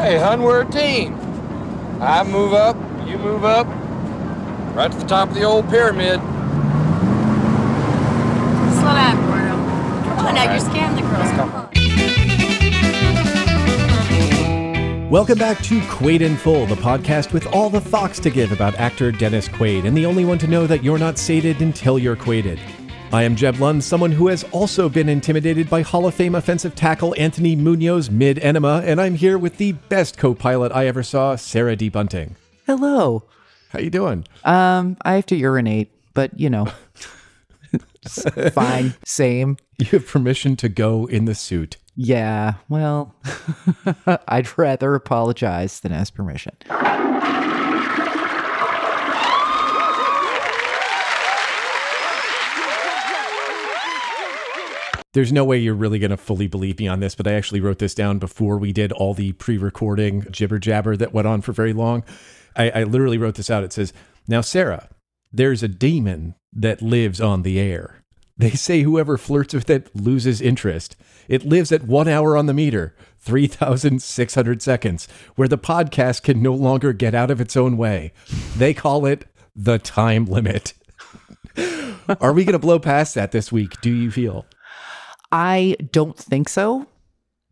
Hey, hun, we're a team. I move up, you move up, right to the top of the old pyramid. Slow down, Gordo. Come on now, you're scaring the girls. Come on. Welcome back to Quaid in Full, the podcast with all the thoughts to give about actor Dennis Quaid, and the only one to know that you're not sated until you're quaided. I am Jeb Lund, someone who has also been intimidated by Hall of Fame offensive tackle Anthony Munoz mid enema, and I'm here with the best co-pilot I ever saw, Sarah D. Bunting. Hello. How you doing? Um, I have to urinate, but you know, fine. Same. You have permission to go in the suit. Yeah. Well, I'd rather apologize than ask permission. There's no way you're really going to fully believe me on this, but I actually wrote this down before we did all the pre recording jibber jabber that went on for very long. I, I literally wrote this out. It says, Now, Sarah, there's a demon that lives on the air. They say whoever flirts with it loses interest. It lives at one hour on the meter, 3,600 seconds, where the podcast can no longer get out of its own way. They call it the time limit. Are we going to blow past that this week? Do you feel? I don't think so,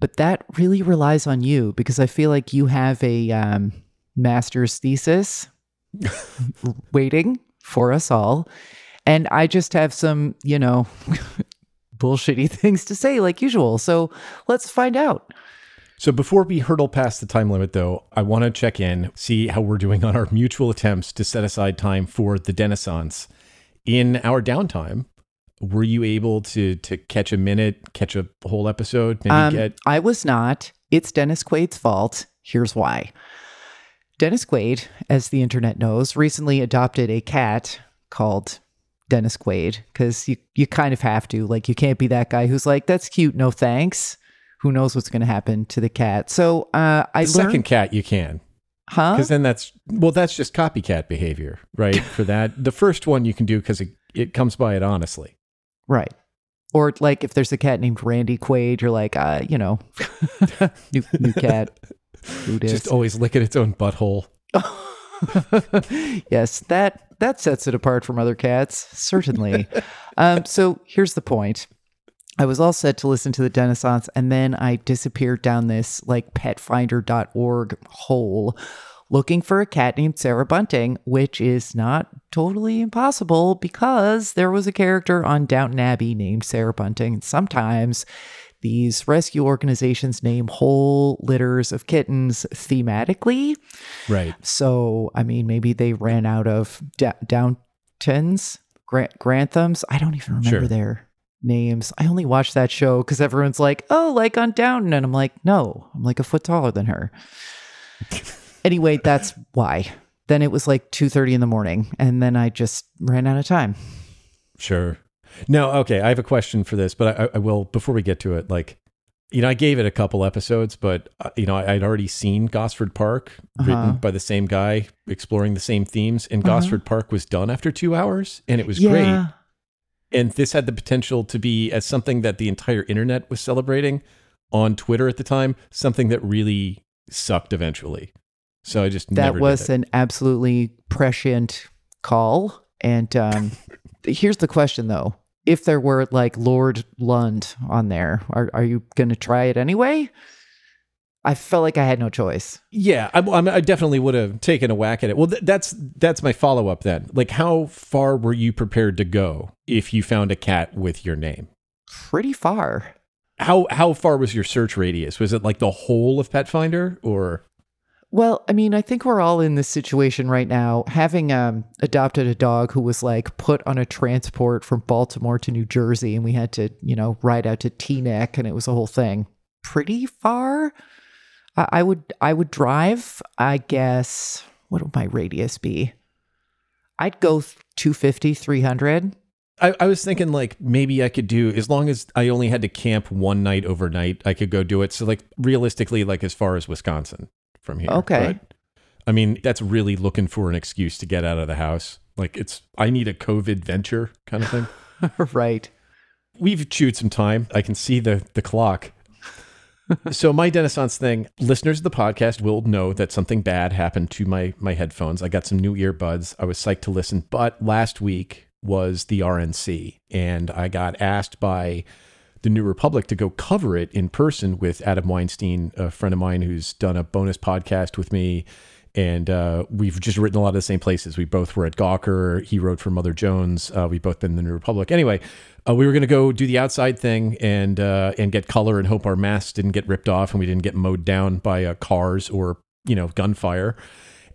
but that really relies on you because I feel like you have a um, master's thesis waiting for us all. And I just have some, you know, bullshitty things to say like usual. So let's find out. So before we hurdle past the time limit, though, I want to check in, see how we're doing on our mutual attempts to set aside time for the Denaissance. In our downtime, were you able to to catch a minute, catch a whole episode, maybe Um, get? I was not. It's Dennis Quaid's fault. Here's why. Dennis Quaid, as the internet knows, recently adopted a cat called Dennis Quaid because you, you kind of have to. Like, you can't be that guy who's like, that's cute, no thanks. Who knows what's going to happen to the cat? So uh, I The learned, second cat you can, huh? because then that's well, that's just copycat behavior, right? For that, the first one you can do because it, it comes by it honestly. Right. Or like if there's a cat named Randy Quaid, you're like, uh, you know, new, new cat. Who? Just always lick at its own butthole. yes, that that sets it apart from other cats, certainly. um, so here's the point. I was all set to listen to the Denaissance, and then I disappeared down this like petfinder.org hole looking for a cat named Sarah Bunting, which is not totally impossible because there was a character on Downton Abbey named Sarah Bunting. And sometimes these rescue organizations name whole litters of kittens thematically. Right. So, I mean, maybe they ran out of da- Downtons, Grant- Granthams. I don't even remember Sure. their names. I only watched that show because everyone's like, oh, like on Downton. And I'm like, no, I'm like a foot taller than her. anyway, that's why. Then it was like 2.30 in the morning. And then I just ran out of time. Sure. No, okay. I have a question for this, but I, I will before we get to it. Like, you know, I gave it a couple episodes, but uh, you know, I, I'd already seen Gosford Park, Uh-huh. written by the same guy, exploring the same themes, and Uh-huh. Gosford Park was done after two hours, and it was great. And this had the potential to be as something that the entire internet was celebrating on Twitter at the time, something that really sucked eventually. So I just that never was did it. an absolutely prescient call. And um, here's the question, though: If there were like Lord Lund on there, are are you going to try it anyway? I felt like I had no choice. Yeah, I, I definitely would have taken a whack at it. Well, th- that's that's my follow up then. Like, how far were you prepared to go if you found a cat with your name? Pretty far. How how far was your search radius? Was it like the whole of Pet Finder, or Well, I mean, I think we're all in this situation right now. Having um, adopted a dog who was like put on a transport from Baltimore to New Jersey, and we had to, you know, ride out to Teaneck, and it was a whole thing. Pretty far. I, I would, I would drive. I guess. What would my radius be? I'd go 250, 300. I, I was thinking like maybe I could do as long as I only had to camp one night overnight, I could go do it. So like realistically, like as far as Wisconsin from here. Okay. But, I mean, that's really looking for an excuse to get out of the house. Like it's I need a COVID venture kind of thing. right. We've chewed some time. I can see the the clock. so my Denaissance thing, listeners of the podcast will know that something bad happened to my my headphones. I got some new earbuds. I was psyched to listen, but last week was the RNC, and I got asked by the New Republic to go cover it in person with Adam Weinstein, a friend of mine who's done a bonus podcast with me. And uh, we've just written a lot of the same places. We both were at Gawker. He wrote for Mother Jones. Uh, we've both been in the New Republic. Anyway, uh, we were going to go do the outside thing and uh, and get color and hope our masks didn't get ripped off and we didn't get mowed down by uh, cars or you know gunfire.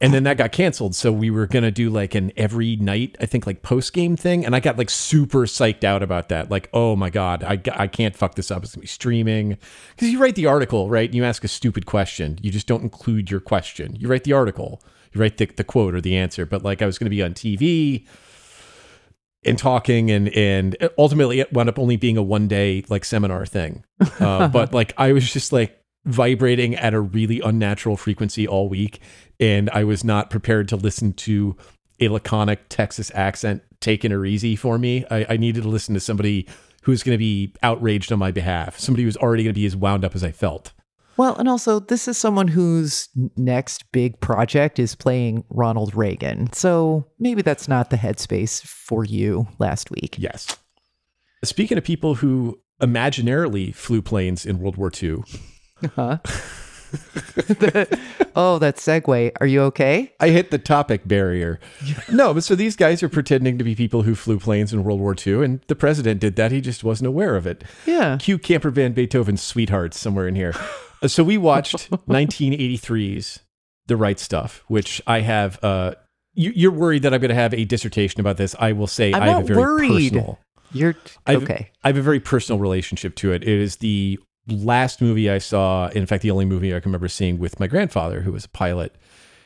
And then that got canceled. So we were going to do like an every night, I think like post game thing. And I got like super psyched out about that. Like, oh my God, I, I can't fuck this up. It's going to be streaming. Because you write the article, right? And you ask a stupid question. You just don't include your question. You write the article, you write the, the quote or the answer. But like I was going to be on TV and talking and and ultimately it wound up only being a one day like seminar thing. Uh, but like I was just like vibrating at a really unnatural frequency all week and I was not prepared to listen to a laconic Texas accent taken or easy for me. I, I needed to listen to somebody who's going to be outraged on my behalf, somebody who's already going to be as wound up as I felt. Well, and also, this is someone whose next big project is playing Ronald Reagan. So maybe that's not the headspace for you last week. Yes. Speaking of people who imaginarily flew planes in World War II. Huh? oh, that segue. Are you okay? I hit the topic barrier. no, but so these guys are pretending to be people who flew planes in World War II, and the president did that. He just wasn't aware of it. Yeah. Cue Camper Van Beethoven's Sweethearts somewhere in here. Uh, so we watched 1983's The Right Stuff, which I have. Uh, you, you're worried that I'm going to have a dissertation about this. I will say I'm I have a very worried. personal. You're I've- okay. I have a very personal relationship to it. It is the last movie I saw, in fact, the only movie I can remember seeing with my grandfather, who was a pilot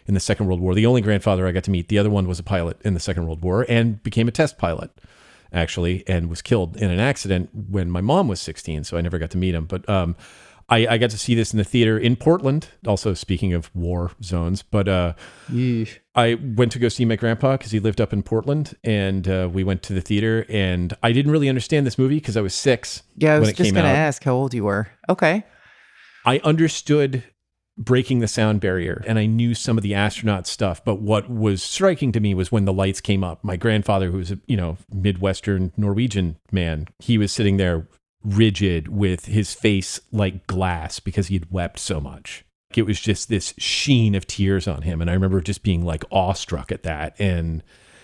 in the Second World War. The only grandfather I got to meet. The other one was a pilot in the Second World War and became a test pilot, actually, and was killed in an accident when my mom was 16. So I never got to meet him. But um, I, I got to see this in the theater in Portland. Also, speaking of war zones, but uh, Yeesh. I went to go see my grandpa because he lived up in Portland, and uh, we went to the theater. And I didn't really understand this movie because I was six. Yeah, I was just going to ask how old you were. Okay. I understood breaking the sound barrier and I knew some of the astronaut stuff. But what was striking to me was when the lights came up. My grandfather, who was a you know Midwestern Norwegian man, he was sitting there rigid with his face like glass because he had wept so much. It was just this sheen of tears on him, and I remember just being like awestruck at that. And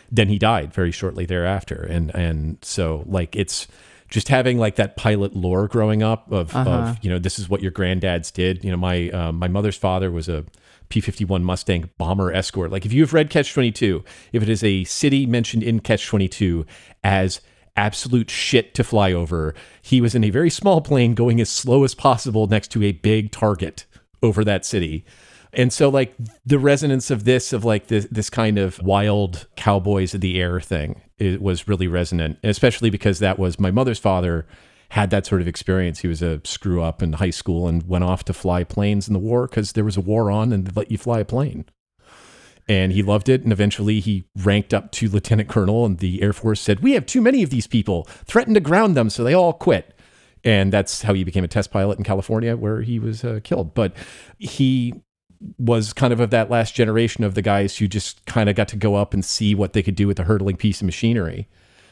then he died very shortly thereafter, and and so like it's just having like that pilot lore growing up of, of you know this is what your granddads did. You know my um, my mother's father was a P fifty one Mustang bomber escort. Like if you have read Catch twenty two, if it is a city mentioned in Catch twenty two as absolute shit to fly over, he was in a very small plane going as slow as possible next to a big target over that city. And so like the resonance of this of like this this kind of wild cowboys of the air thing it was really resonant, especially because that was my mother's father had that sort of experience. He was a screw up in high school and went off to fly planes in the war because there was a war on and let you fly a plane. And he loved it. And eventually he ranked up to lieutenant colonel. And the Air Force said, We have too many of these people, threatened to ground them. So they all quit. And that's how he became a test pilot in California, where he was uh, killed. But he was kind of of that last generation of the guys who just kind of got to go up and see what they could do with a hurtling piece of machinery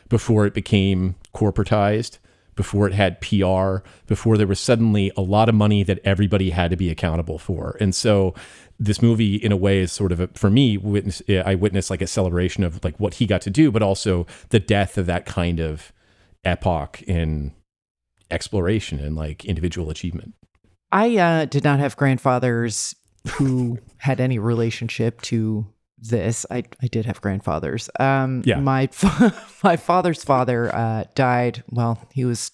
before it became corporatized, before it had PR, before there was suddenly a lot of money that everybody had to be accountable for. And so this movie in a way is sort of a, for me witness I witnessed like a celebration of like what he got to do but also the death of that kind of epoch in exploration and like individual achievement. I uh, did not have grandfathers who had any relationship to this. I, I did have grandfathers. Um, Yeah. My fa- my father's father uh, died. Well, he was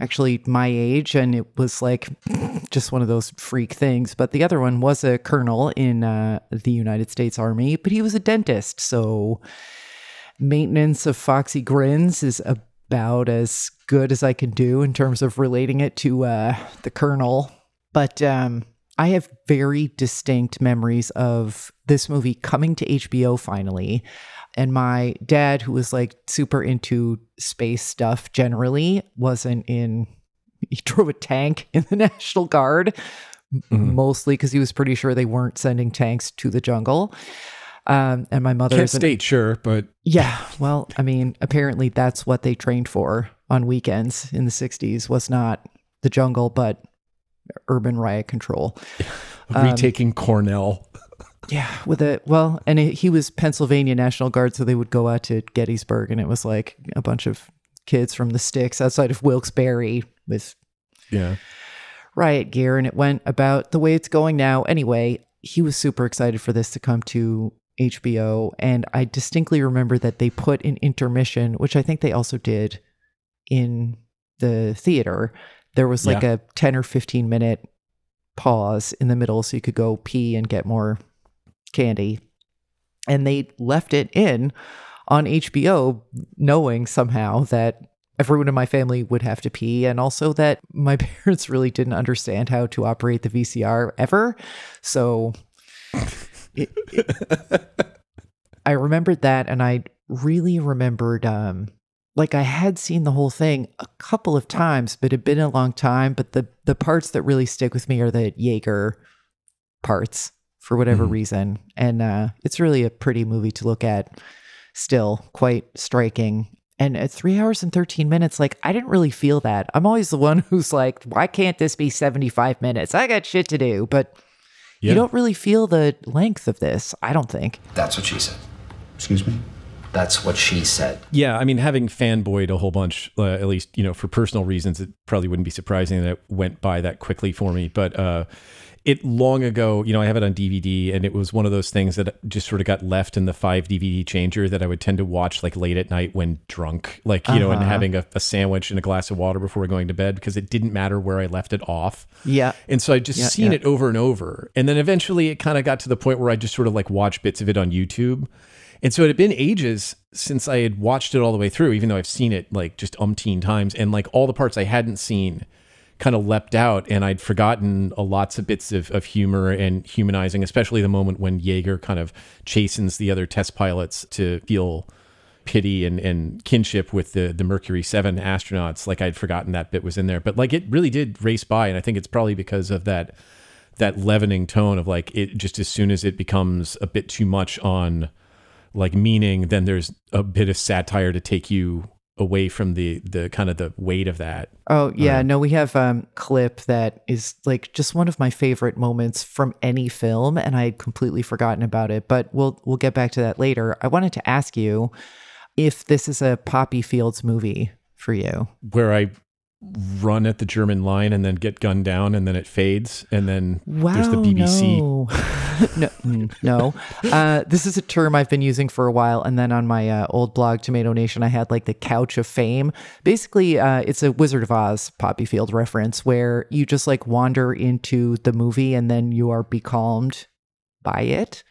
actually my age, and it was like just one of those freak things. But the other one was a colonel in uh, the United States Army, but he was a dentist, so maintenance of Foxy Grins is about as good as I can do in terms of relating it to uh, the Colonel. But um, I have very distinct memories of this movie coming to HBO finally. And my dad, who was like super into space stuff generally, wasn't in he drove a tank in the National Guard, Mm-hmm. mostly because he was pretty sure they weren't sending tanks to the jungle. Um, and my mother an- State, sure, but yeah, well, I mean, apparently that's what they trained for on weekends in the 60s was not the jungle, but urban riot control. Um, retaking Cornell. Yeah, with it. Well, and it, he was Pennsylvania National Guard, so they would go out to Gettysburg, and it was like a bunch of kids from the sticks outside of Wilkes-Barre with Yeah. riot gear, and it went about the way it's going now. Anyway, he was super excited for this to come to HBO, and I distinctly remember that they put an intermission, which I think they also did in the theater. There was like a 10 or 15 minute pause in the middle so you could go pee and get more candy. And they left it in on HBO, knowing somehow that everyone in my family would have to pee, and also that my parents really didn't understand how to operate the VCR ever. So it, it- I remembered that, and I really remembered, um, like I had seen the whole thing a couple of times, but it had been a long time. But the the parts that really stick with me are the Yeager parts for whatever Mhm. reason, and uh, it's really a pretty movie to look at. Still, quite striking. And at three hours and 13 minutes, like, I didn't really feel that. I'm always the one who's like, why can't this be 75 minutes? I got shit to do. But Yeah. you don't really feel the length of this, I don't think. That's what she said. Excuse me? That's what she said. Yeah, I mean, having fanboyed a whole bunch, uh, at least you know for personal reasons, it probably wouldn't be surprising that it went by that quickly for me. But uh, it long ago, you know, I have it on DVD, and it was one of those things that just sort of got left in the five DVD changer that I would tend to watch like late at night when drunk, like you know, and Uh-huh. having a, a sandwich and a glass of water before going to bed because it didn't matter where I left it off. Yeah. And so I just Yeah, seen yeah. it over and over. And then eventually it kind of got to the point where I just sort of like watched bits of it on YouTube. And so it had been ages since I had watched it all the way through, even though I've seen it like just umpteen times. And like all the parts I hadn't seen kind of leapt out and I'd forgotten a lots of bits of, of humor and humanizing, especially the moment when Yeager kind of chastens the other test pilots to feel pity and, and kinship with the, the Mercury 7 astronauts. Like I'd forgotten that bit was in there, but like it really did race by. And I think it's probably because of that, that leavening tone of like it just as soon as it becomes a bit too much on like meaning, then there's a bit of satire to take you away from the, the kind of the weight of that. Oh yeah, no, we have um clip that is like just one of my favorite moments from any film, and I had completely forgotten about it. But we'll we'll get back to that later. I wanted to ask you if this is a Poppy Fields movie for you. where I run at the German line and then get gunned down and then it fades and then wow, there's the BBC. No, no, mm, no. Uh, this is a term I've been using for a while, and then on my uh, old blog, Tomato Nation, I had like the Couch of Fame. Basically, uh, it's a Wizard of Oz Poppy Field reference where you just like wander into the movie and then you are becalmed by it.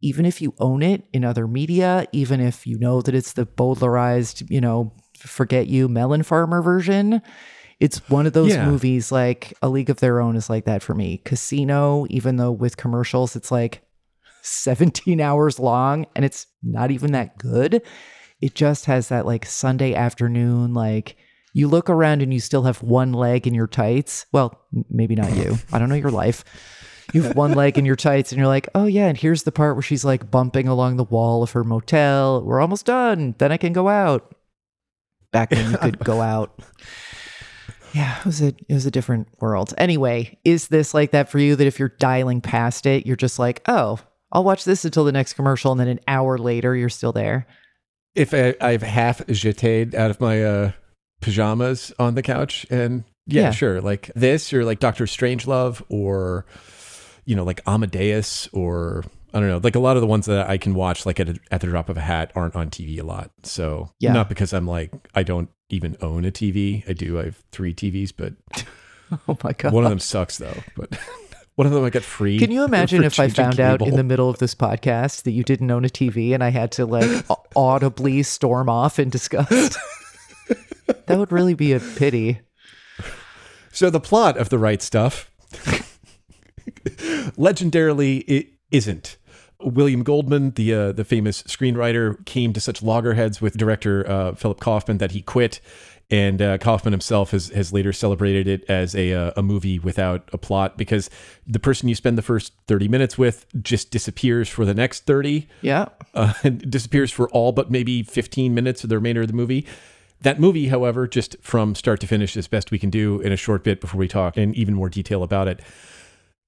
Even if you own it in other media, even if you know that it's the Bowdlerized, you know, forget you melon farmer version, it's one of those Yeah. movies like A League of Their Own is like that for me. Casino, even though with commercials, it's like 17 hours long and it's not even that good. It just has that like Sunday afternoon, like you look around and you still have one leg in your tights. Well, maybe not you. I don't know your life. You have one leg in your tights and you're like, oh yeah, and here's the part where she's like bumping along the wall of her motel. We're almost done. Then I can go out. Back when you could go out. Yeah, it was a it was a different world. Anyway, is this like that for you that if you're dialing past it, you're just like, oh, I'll watch this until the next commercial, and then an hour later you're still there? If I, I've half jeted out of my uh, pajamas on the couch and yeah, Yeah. sure. Like this or like Doctor Strangelove or, you know, like Amadeus or I don't know, like a lot of the ones that I can watch like at, a, at the drop of a hat aren't on TV a lot. So Yeah. not because I'm like, I don't even own a TV. I do. I have three TVs, but Oh my god. one of them sucks though. But one of them I got free. Can you imagine if I found out in the middle of this podcast that you didn't own a TV and I had to like audibly storm off in disgust? that would really be a pity. So the plot of the right stuff, legendarily, it isn't William Goldman, the uh, the famous screenwriter, came to such loggerheads with director uh, Philip Kaufman that he quit. And uh, Kaufman himself has, has later celebrated it as a, uh, a movie without a plot because the person you spend the first 30 minutes with just disappears for the next 30 Yeah. uh, and disappears for all but maybe 15 minutes of the remainder of the movie. That movie, however, just from start to finish, as best we can do in a short bit before we talk in even more detail about it.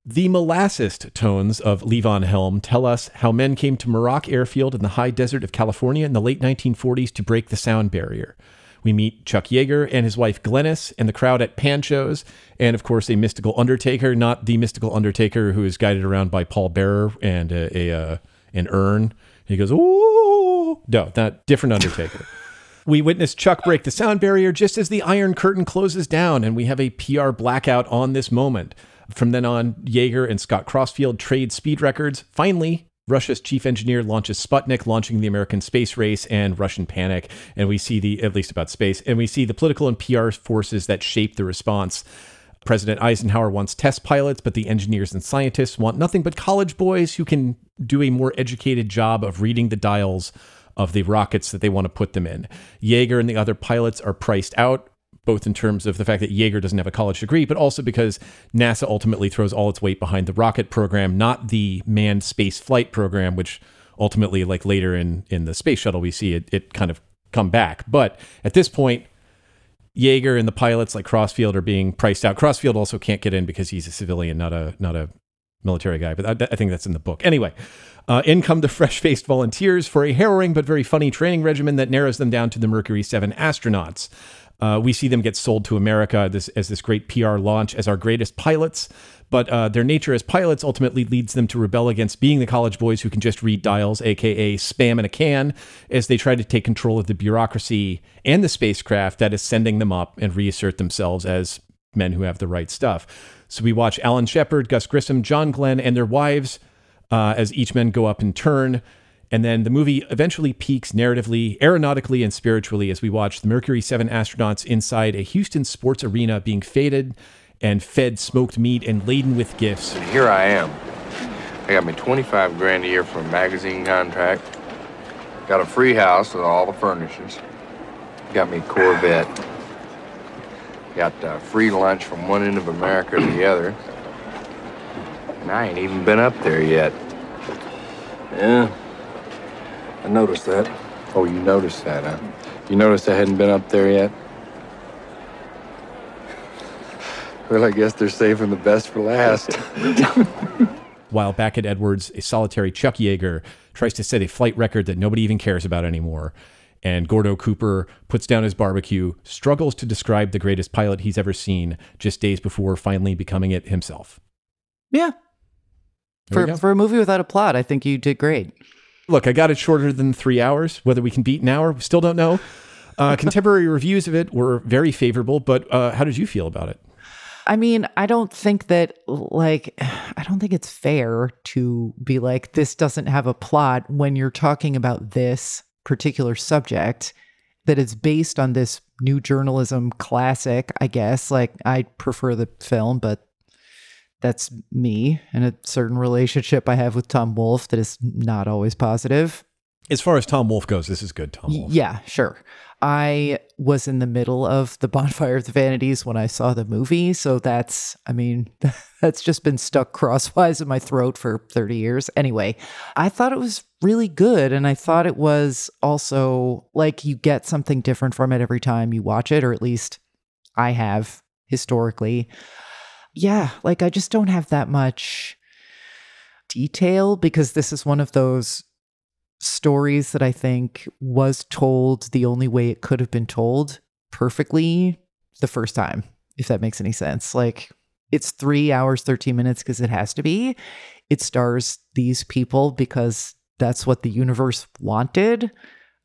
The molasses tones of Levon Helm tell us how men came to Muroc Airfield in the high desert of California in the late 1940s to break the sound barrier. We meet Chuck Yeager and his wife Glennis and the crowd at Pancho's, and of course, a mystical Undertaker, not the mystical Undertaker who is guided around by Paul Bearer and a, a uh, an urn. He goes, "Ooh!" No, that different Undertaker. We witness Chuck break the sound barrier just as the Iron Curtain closes down, and we have a PR blackout on this moment. From then on, Yeager and Scott Crossfield trade speed records. Finally, Russia's chief engineer launches Sputnik, launching the American space race and Russian panic. And we see the, at least about space, and we see the political and PR forces that shape the response. President Eisenhower wants test pilots, but the engineers and scientists want nothing but college boys who can do a more educated job of reading the dials of the rockets that they want to put them in. Yeager and the other pilots are priced out, both in terms of the fact that Yeager doesn't have a college degree, but also because NASA ultimately throws all its weight behind the rocket program, not the manned space flight program, which ultimately, like later in, in the space shuttle, we see it, it kind of come back. But at this point, Yeager and the pilots like Crossfield are being priced out. Crossfield also can't get in because he's a civilian, not a not a military guy. But I, I think that's in the book. Anyway, uh, in come the fresh-faced volunteers for a harrowing but very funny training regimen that narrows them down to the Mercury Seven astronauts. Uh, we see them get sold to America this, as this great PR launch as our greatest pilots, but uh, their nature as pilots ultimately leads them to rebel against being the college boys who can just read dials, aka spam in a can, as they try to take control of the bureaucracy and the spacecraft that is sending them up and reassert themselves as men who have the right stuff. So we watch Alan Shepard, Gus Grissom, John Glenn, and their wives uh, as each men go up in turn. And then the movie eventually peaks narratively, aeronautically, and spiritually as we watch the Mercury 7 astronauts inside a Houston sports arena being faded and fed smoked meat and laden with gifts. And here I am. I got me 25 grand a year for a magazine contract. Got a free house with all the furnishings. Got me Corvette. Got uh, free lunch from one end of America to the other. And I ain't even been up there yet. Yeah, I noticed that. Oh, you noticed that, huh? You noticed I hadn't been up there yet? Well, I guess they're saving the best for last. While back at Edwards, a solitary Chuck Yeager tries to set a flight record that nobody even cares about anymore. And Gordo Cooper puts down his barbecue, struggles to describe the greatest pilot he's ever seen just days before finally becoming it himself. Yeah. There For, for a movie without a plot, I think you did great. Look, I got it shorter than three hours. Whether we can beat an hour, we still don't know. Uh, contemporary reviews of it were very favorable, but uh, how did you feel about it? I mean, I don't think that, like, I don't think it's fair to be like, this doesn't have a plot when you're talking about this particular subject that is based on this new journalism classic, I guess. Like, I prefer the film, but that's me and a certain relationship I have with Tom Wolfe that is not always positive. As far as Tom Wolfe goes, this is good, Tom Wolfe. Yeah, sure. I was in the middle of the Bonfire of the Vanities when I saw the movie, so that's I mean, that's just been stuck crosswise in my throat for 30 years. Anyway, I thought it was really good and I thought it was also like you get something different from it every time you watch it or at least I have historically. Yeah, like I just don't have that much detail because this is one of those stories that I think was told the only way it could have been told perfectly the first time, if that makes any sense. Like it's three hours, 13 minutes because it has to be. It stars these people because that's what the universe wanted.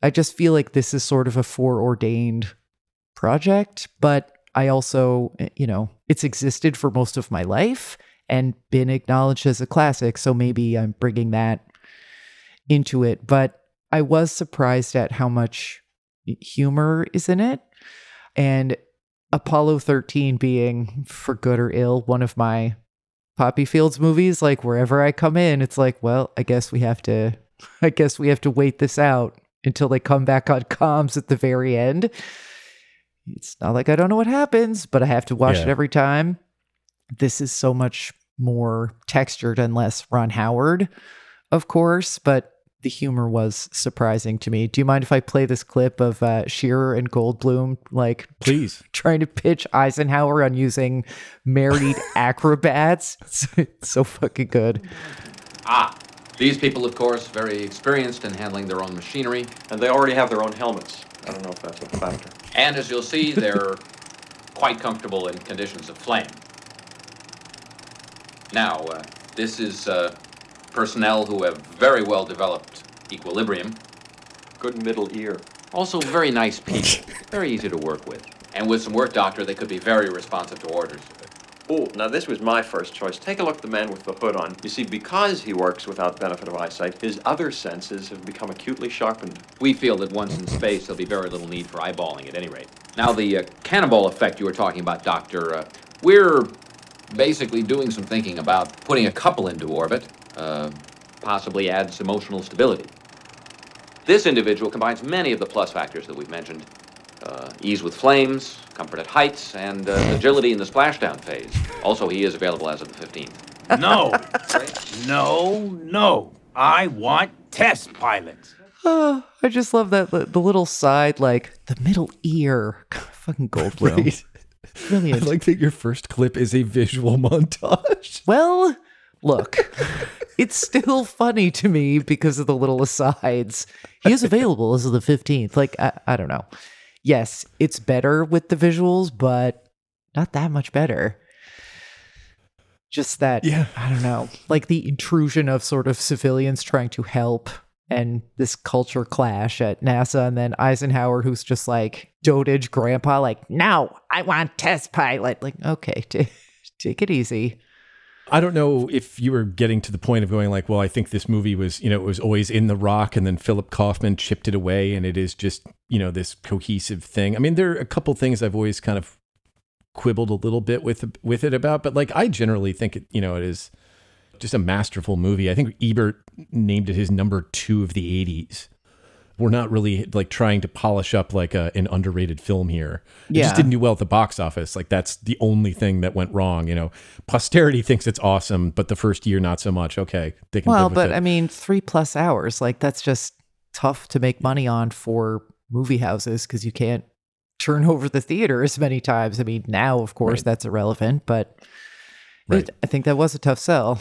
I just feel like this is sort of a foreordained project, but I also, eh, you know, it's existed for most of my life and been acknowledged as a classic. So maybe I'm bringing that into it, but I was surprised at how much humor is in it. And Apollo 13 being, for good or ill, one of my Poppy Fields movies, like wherever I come in, it's like, well, I guess we have to, I guess we have to wait this out until they come back on comms at the very end. It's not like I don't know what happens, but I have to watch Yeah. it every time. This is so much more textured and less Ron Howard, of course, but the humor was surprising to me. Do you mind if I play this clip of uh, Shearer and Goldblum like Please. trying to pitch Eisenhower on using married acrobats? It's, it's so fucking good. Ah, these people, of course, very experienced in handling their own machinery. And they already have their own helmets. I don't know if that's a factor. And as you'll see, they're quite comfortable in conditions of flame. Now, uh, this is uh, personnel who have very well developed equilibrium. Good middle ear. Also, very nice people, very easy to work with. And with some work, Doctor, they could be very responsive to orders. Now this was my first choice. Take a look at the man with the hood on. You see, because he works without benefit of eyesight, his other senses have become acutely sharpened. We feel that once in space, there'll be very little need for eyeballing at any rate. Now, the uh, cannonball effect you were talking about, Doctor, uh, we're basically doing some thinking about putting a couple into orbit, uh, possibly adds emotional stability. This individual combines many of the plus factors that we've mentioned uh, ease with flames, comfort at heights, and uh, agility in the splashdown phase. Also, he is available as of the 15th. No. no, no. I want test pilots. Oh, I just love that the, the little side, like the middle ear. fucking Goldblum. Right. I Brilliant. like that your first clip is a visual montage. Well, look, it's still funny to me because of the little asides. He is available as of the 15th. Like, I, I don't know. Yes, it's better with the visuals, but not that much better. Just that, Yeah. I don't know, like the intrusion of sort of civilians trying to help and this culture clash at NASA, and then Eisenhower, who's just like dotage grandpa, like, no, I want test pilot. Like, okay, t- take it easy. I don't know if you were getting to the point of going like, well, I think this movie was, you know, it was always in the rock and then Philip Kaufman chipped it away and it is just, you know, this cohesive thing. I mean, there are a couple things I've always kind of quibbled a little bit with with it about, but like I generally think it, you know, it is just a masterful movie. I think Ebert named it his number 2 of the 80s. We're not really like trying to polish up like a, an underrated film here. It Yeah. just didn't do well at the box office. Like that's the only thing that went wrong. You know, posterity thinks it's awesome, but the first year not so much. Okay, they can. Well, but it. I mean, three plus hours, like that's just tough to make money on for movie houses because you can't turn over the theater as many times. I mean, now, of course, Right. that's irrelevant, but Right. it, I think that was a tough sell.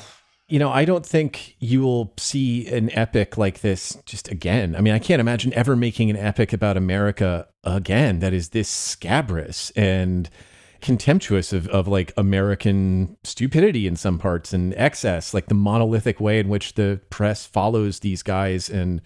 You know, I don't think you will see an epic like this just again. I mean, I can't imagine ever making an epic about America again that is this scabrous and contemptuous of, of like American stupidity in some parts and excess, like the monolithic way in which the press follows these guys and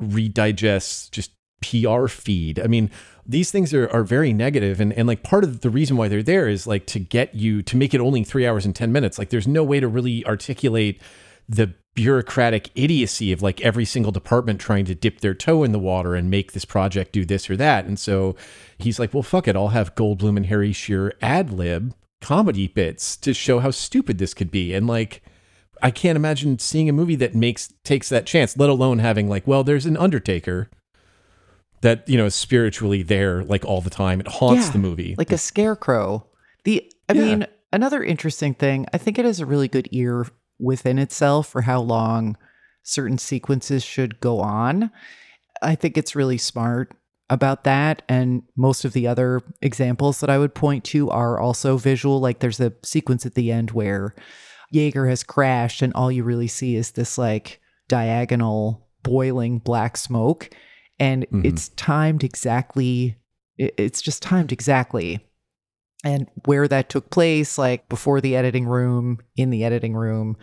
redigests just PR feed. I mean, these things are, are very negative and, and like part of the reason why they're there is like to get you to make it only three hours and 10 minutes. Like there's no way to really articulate the bureaucratic idiocy of like every single department trying to dip their toe in the water and make this project do this or that. And so he's like, well, fuck it. I'll have Goldblum and Harry Shearer ad lib comedy bits to show how stupid this could be. And like, I can't imagine seeing a movie that makes takes that chance, let alone having like, well, there's an Undertaker that you know is spiritually there like all the time. It haunts Yeah, the movie. Like a scarecrow. The, I Yeah. mean, another interesting thing, I think it has a really good ear within itself for how long certain sequences should go on. I think it's really smart about that. And most of the other examples that I would point to are also visual. Like there's a sequence at the end where Yeager has crashed, and all you really see is this like diagonal boiling black smoke. And Mhm. it's timed exactly, it's just timed exactly. And where that took place, like before the editing room, in the editing room,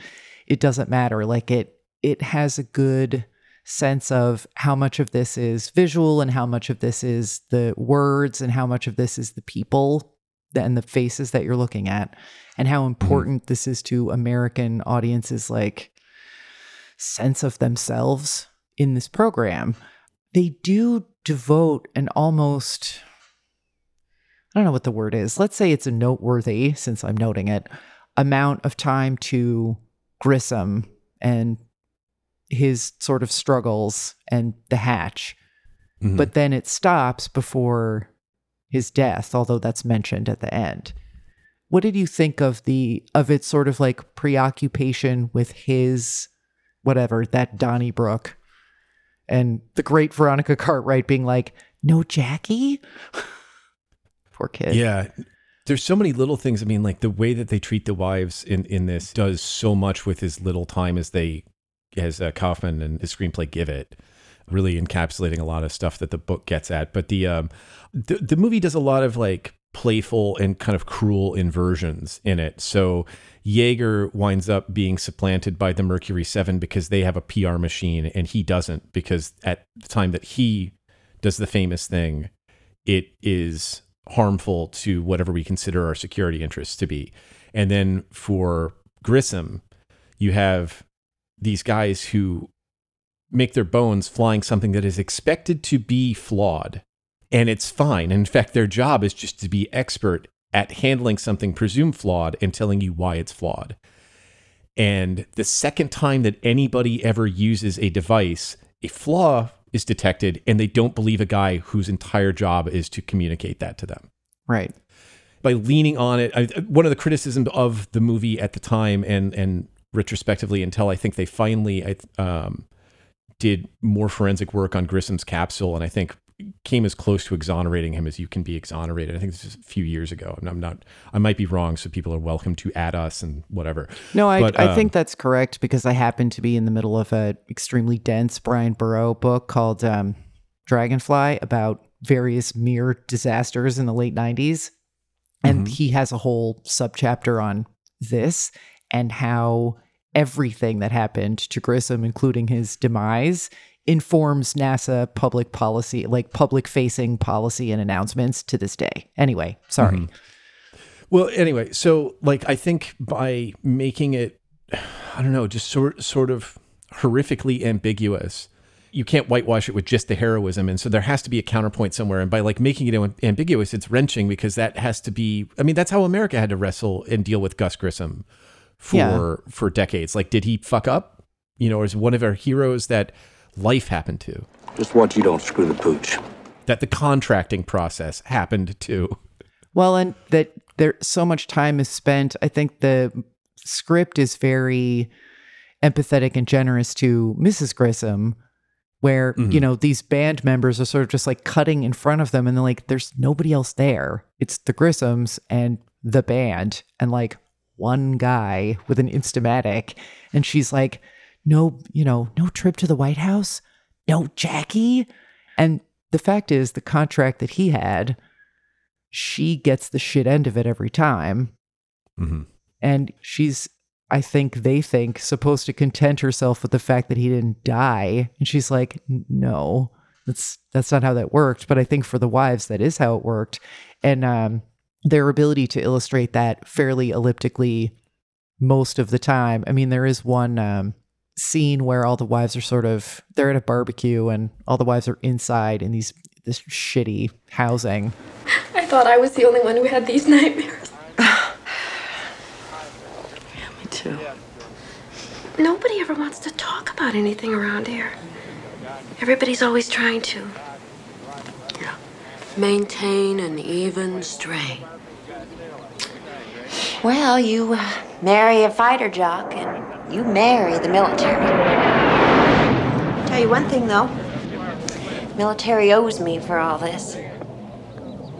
it doesn't matter. Like it, it has a good sense of how much of this is visual and how much of this is the words and how much of this is the people and the faces that you're looking at and how important this is to American audiences like sense of themselves in this program. They do devote an almost I don't know what the word is. Let's say it's a noteworthy since I'm noting it amount of time to Grissom and his sort of struggles and the hatch. Mhm. But then it stops before his death, although that's mentioned at the end. What did you think of the of its sort of like preoccupation with his whatever, that Donnybrook and the great Veronica Cartwright being like, No Jackie? Poor kid. Yeah. There's so many little things. I mean, like the way that they treat the wives in, in this does so much with as little time as they, as uh, Kaufman and his screenplay give it, really encapsulating a lot of stuff that the book gets at. But the, um, the, the movie does a lot of like playful and kind of cruel inversions in it. So Yeager winds up being supplanted by the Mercury 7 because they have a PR machine and he doesn't because at the time that he does the famous thing, it is harmful to whatever we consider our security interests to be. And then for Grissom, you have these guys who make their bones flying something that is expected to be flawed. And it's fine. In fact, their job is just to be expert at handling something presumed flawed and telling you why it's flawed. And the second time that anybody ever uses a device, a flaw is detected, and they don't believe a guy whose entire job is to communicate that to them. Right. By leaning on it, I, one of the criticisms of the movie at the time and and retrospectively, until I think they finally I, um, did more forensic work on Grissom's capsule, and I think came as close to exonerating him as you can be exonerated. I think this is a few years ago, and I'm not. I might be wrong, so people are welcome to add us and whatever. No, I, But, I um, think that's correct because I happen to be in the middle of a extremely dense Bryan Burrough book called um, Dragonfly about various Mir disasters in the late 90s. And Mhm. he has a whole subchapter on this and how everything that happened to Grissom, including his demise, informs NASA public policy, like public facing policy and announcements to this day. Anyway, sorry. Mhm. Well, anyway, so like I think by making it, I don't know, just sort sort of horrifically ambiguous, you can't whitewash it with just the heroism, and so there has to be a counterpoint somewhere. And by like making it ambiguous, it's wrenching because that has to be. I mean, that's how America had to wrestle and deal with Gus Grissom for Yeah. for decades. Like, did he fuck up? You know, or is one of our heroes that life happened to? Just watch you don't screw the pooch. That the contracting process happened to. Well, and that there so much time is spent. I think the script is very empathetic and generous to Mrs. Grissom, where mm-hmm. you know these band members are sort of just like cutting in front of them, and they're like, "There's nobody else there. It's the Grissoms and the band, and like one guy with an Instamatic." And she's like, "No, you know, no trip to the White House, no Jackie." And the fact is, the contract that he had she gets the shit end of it every time. Mm-hmm. And she's, I think they think, supposed to content herself with the fact that he didn't die. And she's like, no, that's that's not how that worked. But I think for the wives, that is how it worked. And um, their ability to illustrate that fairly elliptically most of the time. I mean, there is one um, scene where all the wives are sort of they're at a barbecue and all the wives are inside in these this shitty housing. I thought I was the only one who had these nightmares. yeah, Me too. Nobody ever wants to talk about anything around here. Everybody's always trying to. Maintain an even strain. Well, you uh, marry a fighter jock and you marry the military. Tell you one thing though military owes me for all this.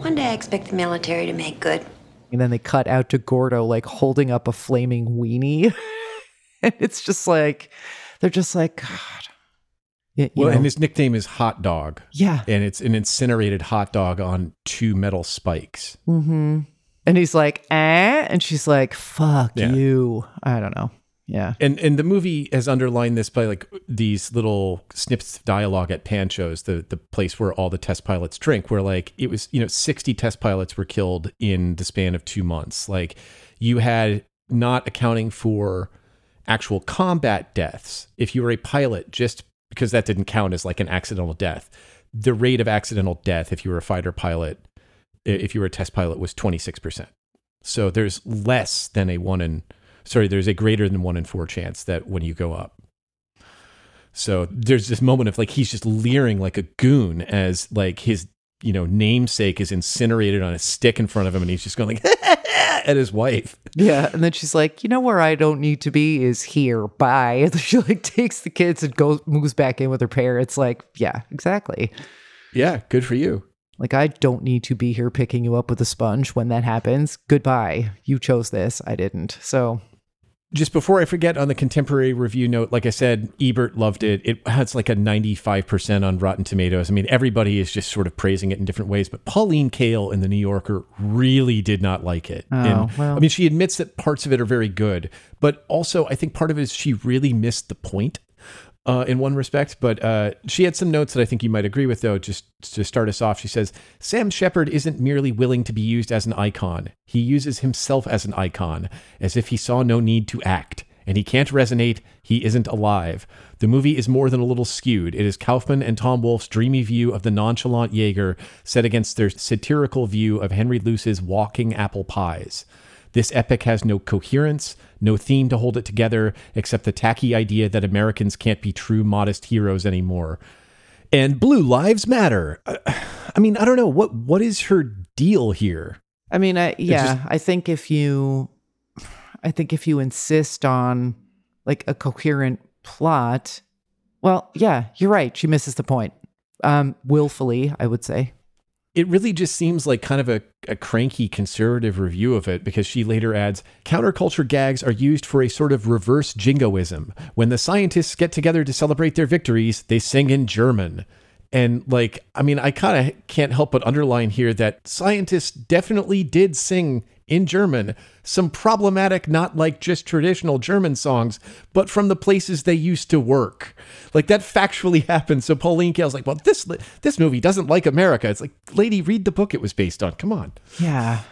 One day I expect the military to make good. And then they cut out to Gordo like holding up a flaming weenie. and it's just like, they're just like, God. Yeah, you Well, know, and his nickname is Hot Dog. Yeah. And it's an incinerated hot dog on two metal spikes. Mm-hmm. And he's like, eh? And she's like, fuck Yeah. you. I don't know. Yeah. And and the movie has underlined this by like these little snips of dialogue at Pancho's, the the place where all the test pilots drink, where like it was, you know, 60 test pilots were killed in the span of two months. Like you had not accounting for actual combat deaths. If you were a pilot, just because that didn't count as like an accidental death, the rate of accidental death if you were a fighter pilot, if you were a test pilot, was 26%. So there's less than a one in, sorry, there's a greater than one in four chance that when you go up. So there's this moment of like he's just leering like a goon as like his you know namesake is incinerated on a stick in front of him, and he's just going like at his wife. Yeah, and then she's like, "You know where I don't need to be is here. Bye." And she like takes the kids and goes moves back in with her parents. Like, yeah, exactly. Yeah, good for you. Like, I don't need to be here picking you up with a sponge when that happens. Goodbye. You chose this. I didn't. So just before I forget on the contemporary review note, like I said, Ebert loved it. It has like a 95% on Rotten Tomatoes. I mean, everybody is just sort of praising it in different ways, but Pauline Kael in The New Yorker really did not like it. Oh, and, well. I mean, she admits that parts of it are very good, but also I think part of it is she really missed the point. Uh, in one respect, but uh, she had some notes that I think you might agree with, though. Just to start us off, she says Sam Shepard isn't merely willing to be used as an icon, he uses himself as an icon, as if he saw no need to act. And he can't resonate, he isn't alive. The movie is more than a little skewed. It is Kaufman and Tom Wolfe's dreamy view of the nonchalant Yeager set against their satirical view of Henry Luce's walking apple pies. This epic has no coherence, no theme to hold it together, except the tacky idea that Americans can't be true, modest heroes anymore. And Blue Lives Matter. Uh, I mean, I don't know what what is her deal here. I mean, I yeah, just- I think if you, I think if you insist on like a coherent plot, well, yeah, you're right. She misses the point. Um, willfully, I would say. It really just seems like kind of a, a cranky conservative review of it because she later adds counterculture gags are used for a sort of reverse jingoism. When the scientists get together to celebrate their victories, they sing in German. And like, I mean, I kind of can't help but underline here that scientists definitely did sing in German some problematic, not like just traditional German songs, but from the places they used to work. Like that factually happened. So Pauline Kael's like, well, this this movie doesn't like America. It's like, lady, read the book it was based on. Come on. Yeah.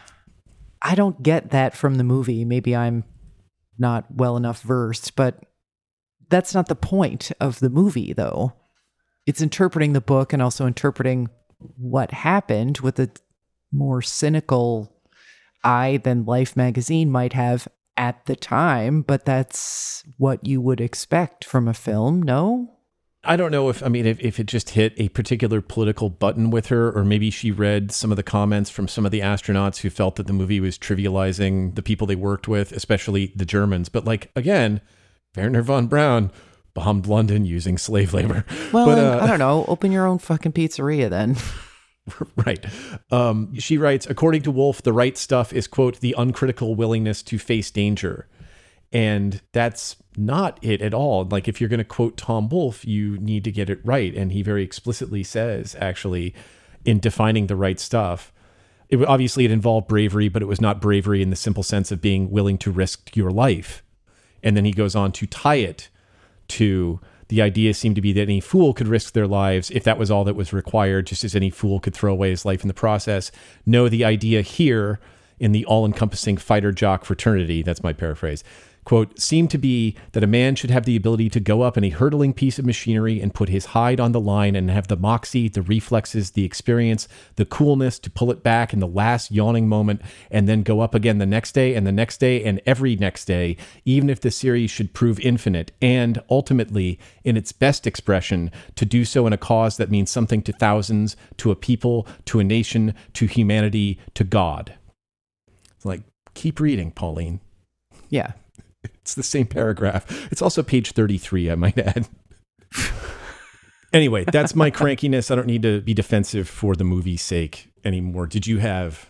I don't get that from the movie. Maybe I'm not well enough versed, but that's not the point of the movie, though. It's interpreting the book and also interpreting what happened with a more cynical eye than Life magazine might have at the time, but that's what you would expect from a film, no? I don't know if I mean if, if it just hit a particular political button with her, or maybe she read some of the comments from some of the astronauts who felt that the movie was trivializing the people they worked with, especially the Germans. But like again, Wernher von Braun bombed London using slave labor. Well, but, uh, I don't know. Open your own fucking pizzeria then. right. Um, she writes, according to Wolfe, the right stuff is, quote, the uncritical willingness to face danger. And that's not it at all. Like, if you're going to quote Tom Wolfe, you need to get it right. And he very explicitly says, actually, in defining the right stuff, it, obviously it involved bravery, but it was not bravery in the simple sense of being willing to risk your life. And then he goes on to tie it to the idea seemed to be that any fool could risk their lives if that was all that was required, just as any fool could throw away his life in the process. No, the idea here in the all encompassing fighter jock fraternity, that's my paraphrase, quote, seemed to be that a man should have the ability to go up any hurtling piece of machinery and put his hide on the line and have the moxie, the reflexes, the experience, the coolness to pull it back in the last yawning moment and then go up again the next day and the next day and every next day, even if the series should prove infinite, and ultimately, in its best expression, to do so in a cause that means something to thousands, to a people, to a nation, to humanity, to God. Like, keep reading, Pauline. Yeah. It's the same paragraph. It's also page 33, I might add. anyway, that's my crankiness. I don't need to be defensive for the movie's sake anymore. Did you have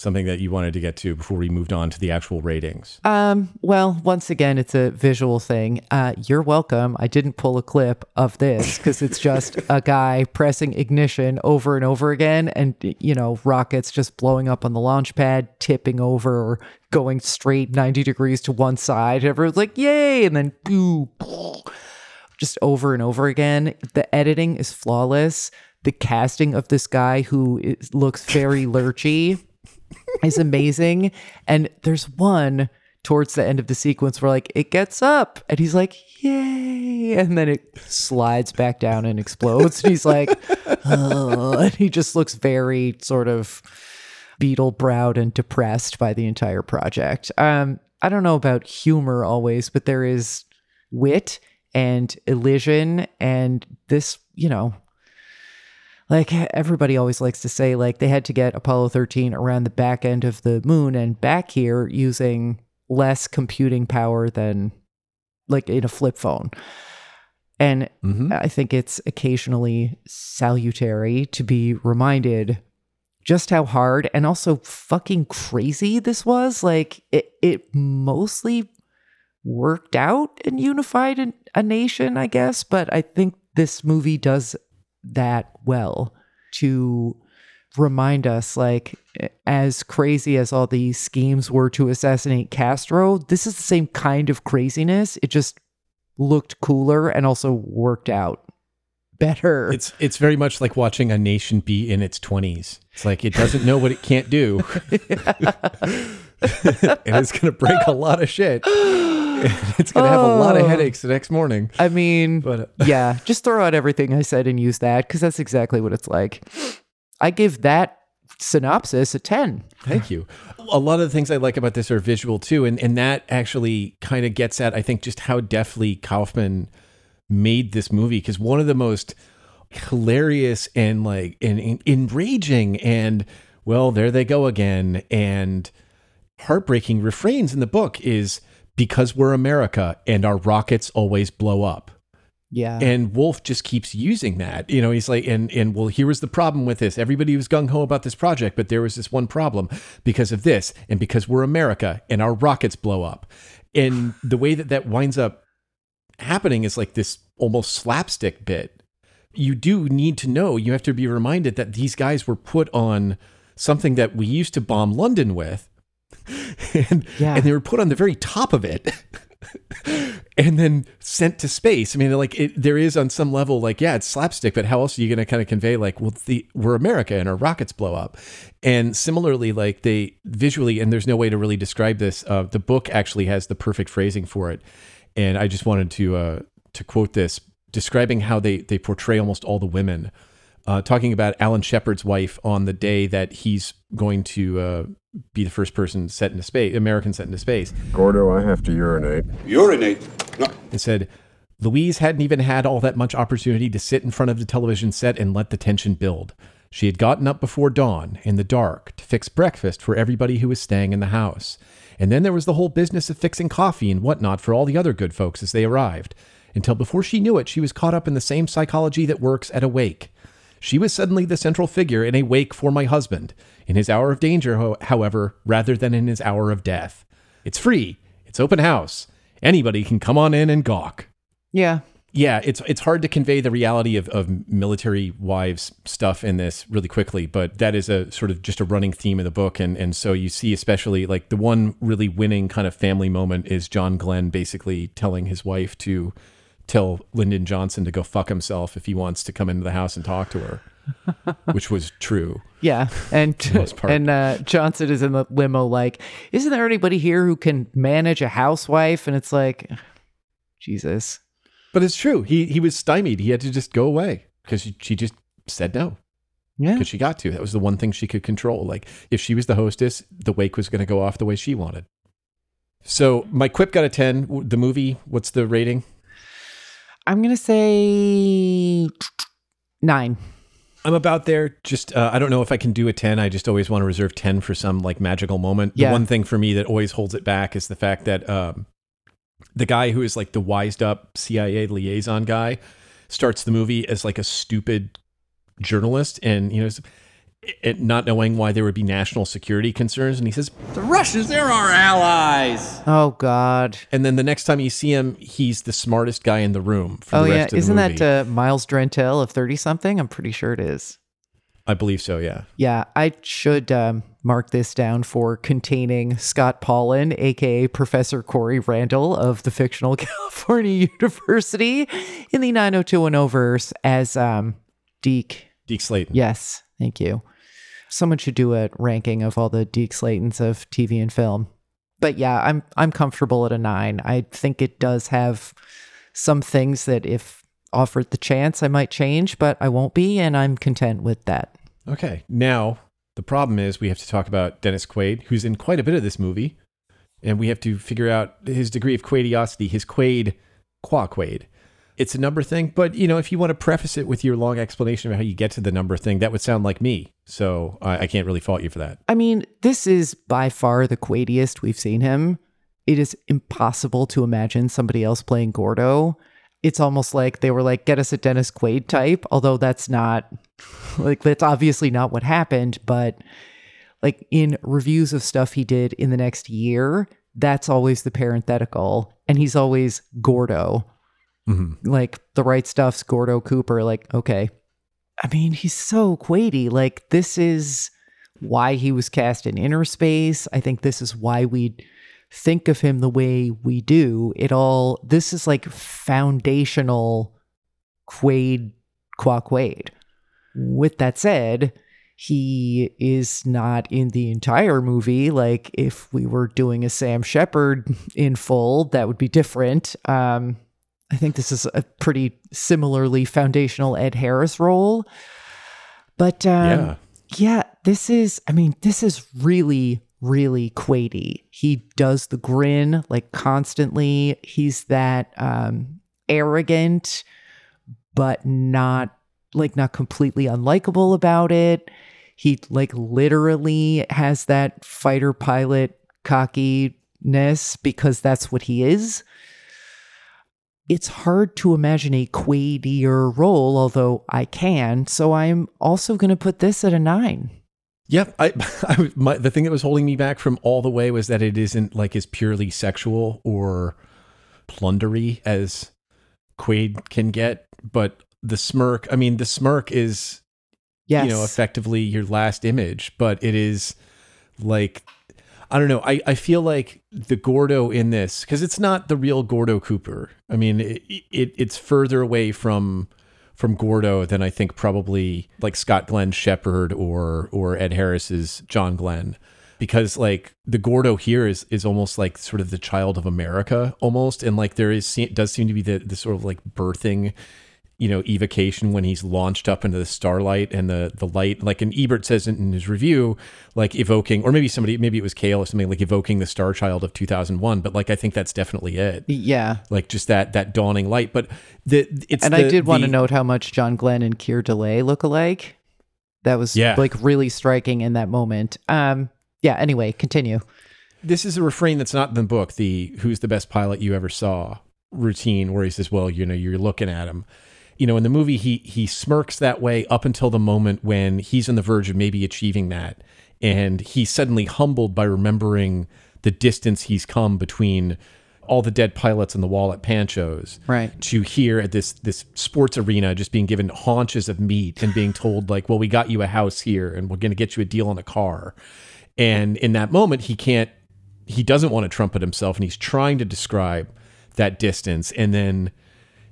something that you wanted to get to before we moved on to the actual ratings? Um, well, once again, it's a visual thing. Uh, you're welcome. I didn't pull a clip of this because it's just a guy pressing ignition over and over again, and you know, rockets just blowing up on the launch pad, tipping over, or going straight 90 degrees to one side. Everyone's like, yay! And then boo, just over and over again. The editing is flawless. The casting of this guy who is, looks very lurchy is amazing. And there's one towards the end of the sequence where like it gets up and he's like, yay. And then it slides back down and explodes. And he's like, and he just looks very sort of beetle browed and depressed by the entire project. Um, I don't know about humor always, but there is wit and elision and this, you know, like everybody always likes to say like they had to get Apollo 13 around the back end of the moon and back here using less computing power than like in a flip phone. And Mhm. I think it's occasionally salutary to be reminded just how hard and also fucking crazy this was. Like it, it mostly worked out and unified a nation, I guess. But I think this movie does that well to remind us like as crazy as all these schemes were to assassinate Castro, this is the same kind of craziness. It just looked cooler and also worked out better. It's it's very much like watching a nation be in its twenties. It's like it doesn't know what it can't do, and it's gonna break a lot of shit. It's gonna have a lot of Oh. headaches the next morning. I mean, But uh, yeah, just throw out everything I said and use that because that's exactly what it's like. I give that synopsis a 10. Thank you. A lot of the things I like about this are visual too, and and that actually kind of gets at I think just how deftly Kaufman made this movie because one of the most hilarious and like and, and enraging and well there they go again and heartbreaking refrains in the book is because we're America and our rockets always blow up. Yeah. And Wolfe just keeps using that. You know, he's like, and and well, here was the problem with this. Everybody was gung ho about this project, but there was this one problem because of this, and because we're America and our rockets blow up. And the way that that winds up happening is like this almost slapstick bit. You do need to know. You have to be reminded that these guys were put on something that we used to bomb London with, and Yeah. and they were put on the very top of it. and then sent to space. I mean, like it, there is on some level, like yeah, it's slapstick, but how else are you going to kind of convey like, well, the we're America and our rockets blow up, and similarly, like they visually, and there's no way to really describe this. Uh, the book actually has the perfect phrasing for it, and I just wanted to uh, to quote this, describing how they they portray almost all the women. Uh, talking about Alan Shepard's wife on the day that he's going to uh, be the first person set into space, American set into space. Gordo, I have to urinate. Urinate? No. It said, Louise hadn't even had all that much opportunity to sit in front of the television set and let the tension build. She had gotten up before dawn, in the dark, to fix breakfast for everybody who was staying in the house. And then there was the whole business of fixing coffee and whatnot for all the other good folks as they arrived. Until before she knew it, she was caught up in the same psychology that works at a wake. She was suddenly the central figure in a wake for my husband, in his hour of danger, however, rather than in his hour of death. It's free. It's open house. Anybody can come on in and gawk. Yeah. Yeah, it's it's hard to convey the reality of, of military wives stuff in this really quickly, but that is a sort of just a running theme in the book, and and so you see especially like the one really winning kind of family moment is John Glenn basically telling his wife to tell Lyndon Johnson to go fuck himself if he wants to come into the house and talk to her, which was true. Yeah, and the most part. and uh, Johnson is in the limo. Like, isn't there anybody here who can manage a housewife? And it's like, Jesus. But it's true. He he was stymied. He had to just go away because she, she just said no. Yeah. Because she got to. That was the one thing she could control. Like if she was the hostess, the wake was going to go off the way she wanted. So my quip got a 10. The movie, what's the rating? I'm gonna say nine. I'm about there. Just uh, I don't know if I can do a 10. I just always want to reserve 10 for some like magical moment. Yeah. The one thing for me that always holds it back is the fact that um, the guy who is like the wised up CIA liaison guy starts the movie as like a stupid journalist and you know it, not knowing why there would be national security concerns and he says The Russians, they're our allies. Oh God. and then the next time you see him he's the smartest guy in the room for Oh the yeah, rest of isn't the movie. that uh, Miles Drentell of thirtysomething? I'm pretty sure it is. I believe so yeah Yeah, I should um, mark this down for containing Scott Paulin, aka Professor Corey Randall of the fictional California University, in the 90210 verse as um, Deke. Deke Slayton Yes, thank you. Someone should do a ranking of all the Deke Slaytons of TV and film. But yeah, I'm I'm comfortable at a nine. I think it does have some things that if offered the chance I might change, but I won't be, and I'm content with that. okay now The problem is we have to talk about Dennis Quaid, who's in quite a bit of this movie, and we have to figure out his degree of Quaidiosity, his Quaid, qua Quaid. It's a number thing, but you know, if you want to preface it with your long explanation of how you get to the number thing, that would sound like me. So I, I can't really fault you for that. I mean, this is by far the Quaidiest we've seen him. It is impossible to imagine somebody else playing Gordo. It's almost like they were like, get us a Dennis Quaid type, although that's not like that's obviously not what happened, but like in reviews of stuff he did in the next year, that's always the parenthetical. And he's always Gordo. Mm-hmm. Like the right stuff's Gordo Cooper. Like, okay. I mean, he's so Quaidy. Like, this is why he was cast in Innerspace. I think this is why we think of him the way we do. It all, this is like foundational Quaid, qua Quaid. With that said, he is not in the entire movie. Like, if we were doing a Sam Shepard in full, that would be different. Um, I think this is a pretty similarly foundational Ed Harris role. But um, Yeah. yeah, this is, I mean, this is really, really Quaidy. He does the grin like constantly. He's that um, arrogant, but not like not completely unlikable about it. He like literally has that fighter pilot cockiness because that's what he is it's hard to imagine a Quaidier role, although I can. So I'm also going to put this at a nine. Yep. I, I my, the thing that was holding me back from all the way was that it isn't like as purely sexual or plundery as Quaid can get, but the smirk, I mean, the smirk is, Yes. you know, effectively your last image, but it is like, I don't know. I, I feel like the Gordo in this, because it's not the real Gordo Cooper. I mean, it, it it's further away from from Gordo than I think probably like Scott Glenn Shepard or or Ed Harris's John Glenn. Because like the Gordo here is is almost like sort of the child of America almost, and like there is does seem to be the the sort of like birthing you know evocation when he's launched up into the starlight and the the light like and ebert says in, his review like evoking or maybe somebody maybe it was Kael or something like evoking the star child of 2001 but like i think that's definitely it Yeah. like just that that dawning light but the it's and the- I did want to note how much John Glenn and Keir Dullea look alike. That was Yeah. like really striking in that moment. Um, yeah. Anyway, continue. this is a refrain that's not in the book the who's the best pilot you ever saw routine where he says well you know you're looking at him you know in the movie he he smirks that way up until the moment when he's on the verge of maybe achieving that. And he's suddenly humbled by remembering the distance he's come between all the dead pilots on the wall at Pancho's Right. to here at this this sports arena just being given haunches of meat and being told like well we got you a house here and we're going to get you a deal on a car. And in that moment he can't he doesn't want to trumpet himself and he's trying to describe that distance. And then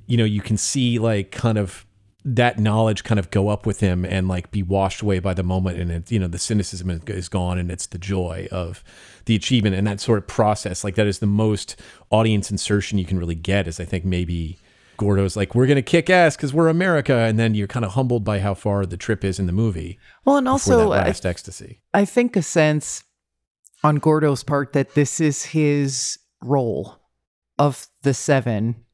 you know you can see like kind of that knowledge kind of go up with him and like be washed away by the moment and it, you know the cynicism is, is gone and it's the joy of the achievement and that sort of process like that is the most audience insertion you can really get is i think maybe gordo's like we're gonna kick ass because we're america and then you're kind of humbled by how far the trip is in the movie Well, and also, that I- last ecstasy I think a sense on Gordo's part that this is his role of the seven.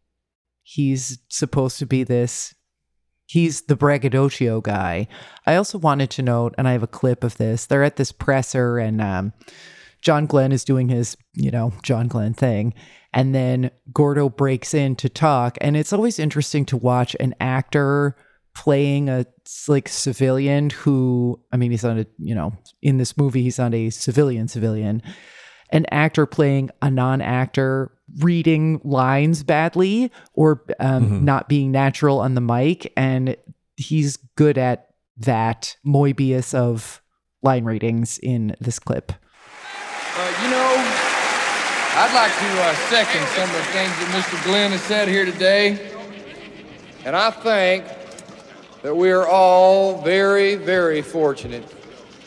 He's supposed to be this. He's the braggadocio guy. I also wanted to note, and I have a clip of this. They're at this presser, and um, John Glenn is doing his, you know, John Glenn thing. And then Gordo breaks in to talk. And it's always interesting to watch an actor playing a like civilian who, I mean, he's not a, you know, in this movie, he's not a civilian civilian. An actor playing a non actor reading lines badly or um, not being natural on the mic. And he's good at that Moebius of line readings in this clip. Uh, you know, I'd like to uh, second some of the things that Mr. Glenn has said here today. And I think that we are all very, very fortunate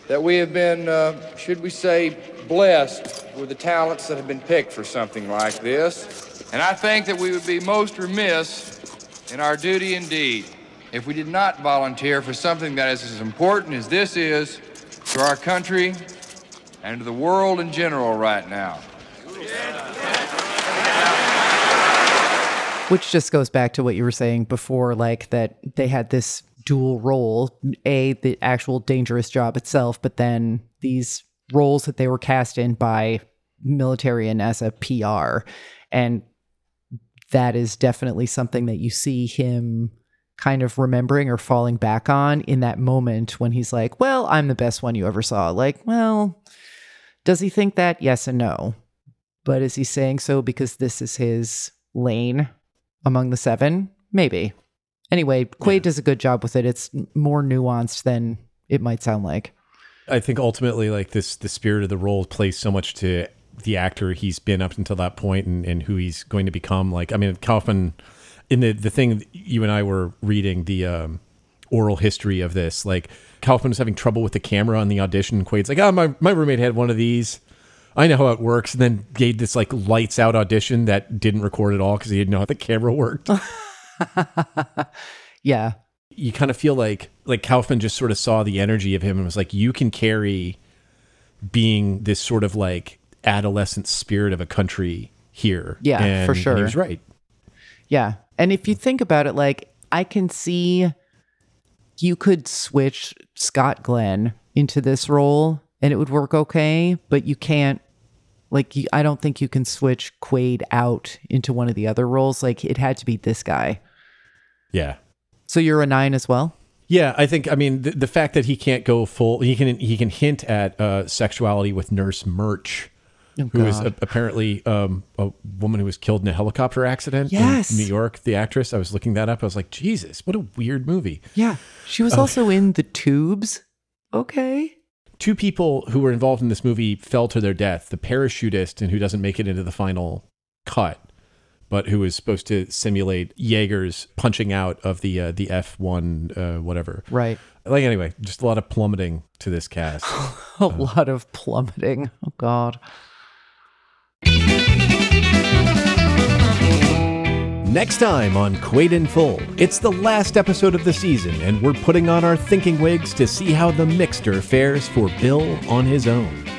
that we have been, uh, should we say, blessed with the talents that have been picked for something like this. And I think that we would be most remiss in our duty indeed if we did not volunteer for something that is as important as this is to our country and to the world in general right now. Which just goes back to what you were saying before, like that they had this dual role A, the actual dangerous job itself, but then these roles that they were cast in by military and as a PR. And that is definitely something that you see him kind of remembering or falling back on in that moment when he's like, Well, I'm the best one you ever saw. Like, well, does he think that? Yes and no. But is he saying so because this is his lane among the seven? Maybe. Anyway, Quaid yeah. does a good job with it. It's more nuanced than it might sound like. I think ultimately, like this, the spirit of the role plays so much to the actor he's been up until that point and, and who he's going to become. Like, I mean, Kaufman, in the the thing you and I were reading the um, oral history of this, like Kaufman was having trouble with the camera on the audition. Quaid's like, oh, my my roommate had one of these. I know how it works. And then gave this like lights out audition that didn't record at all because he didn't know how the camera worked. yeah. You kind of feel like like Kaufman just sort of saw the energy of him and was like, you can carry being this sort of like adolescent spirit of a country here. Yeah, and, for sure. he was right. Yeah. And if you think about it, like I can see you could switch Scott Glenn into this role and it would work okay, but you can't like you, I don't think you can switch Quaid out into one of the other roles. Like it had to be this guy. Yeah. So you're a nine as well. Yeah, I think. I mean, the, the fact that he can't go full, he can he can hint at uh, sexuality with Nurse Murch, oh, who is a, apparently um, a woman who was killed in a helicopter accident yes. in New York. The actress. I was looking that up. I was like, Jesus, what a weird movie. Yeah, she was uh, also in The Tubes. Okay two people who were involved in this movie fell to their death the parachutist and who doesn't make it into the final cut but who was supposed to simulate Yeager's punching out of the uh, the F1 uh, whatever. Right. Like anyway, just a lot of plummeting to this cast. a uh, lot of plummeting. Oh god. Next time on Quaid in Full, it's the last episode of the season, and we're putting on our thinking wigs to see how the mixter fares for Bill on his own.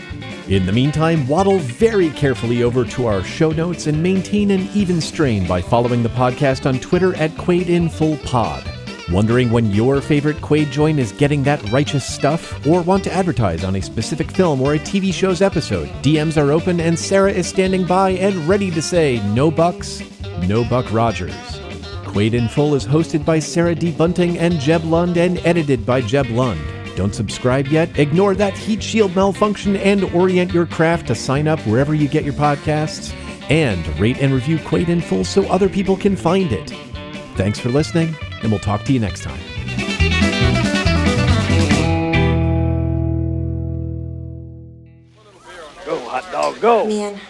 In the meantime, waddle very carefully over to our show notes and maintain an even strain by following the podcast on Twitter at Quaid in Full Pod. Wondering when your favorite Quaid join is getting that righteous stuff? Or want to advertise on a specific film or a TV show's episode? DMs are open and Sarah is standing by and ready to say no bucks, no Buck Rogers. Quaid in Full is hosted by Sarah D. Bunting and Jeb Lund and edited by Jeb Lund. Don't subscribe yet? Ignore that heat shield malfunction and orient your craft to sign up wherever you get your podcasts. And rate and review Quaid in Full so other people can find it. Thanks for listening, and we'll talk to you next time. Go, hot dog, go. Man.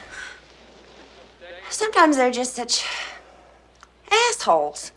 Sometimes they're just such assholes.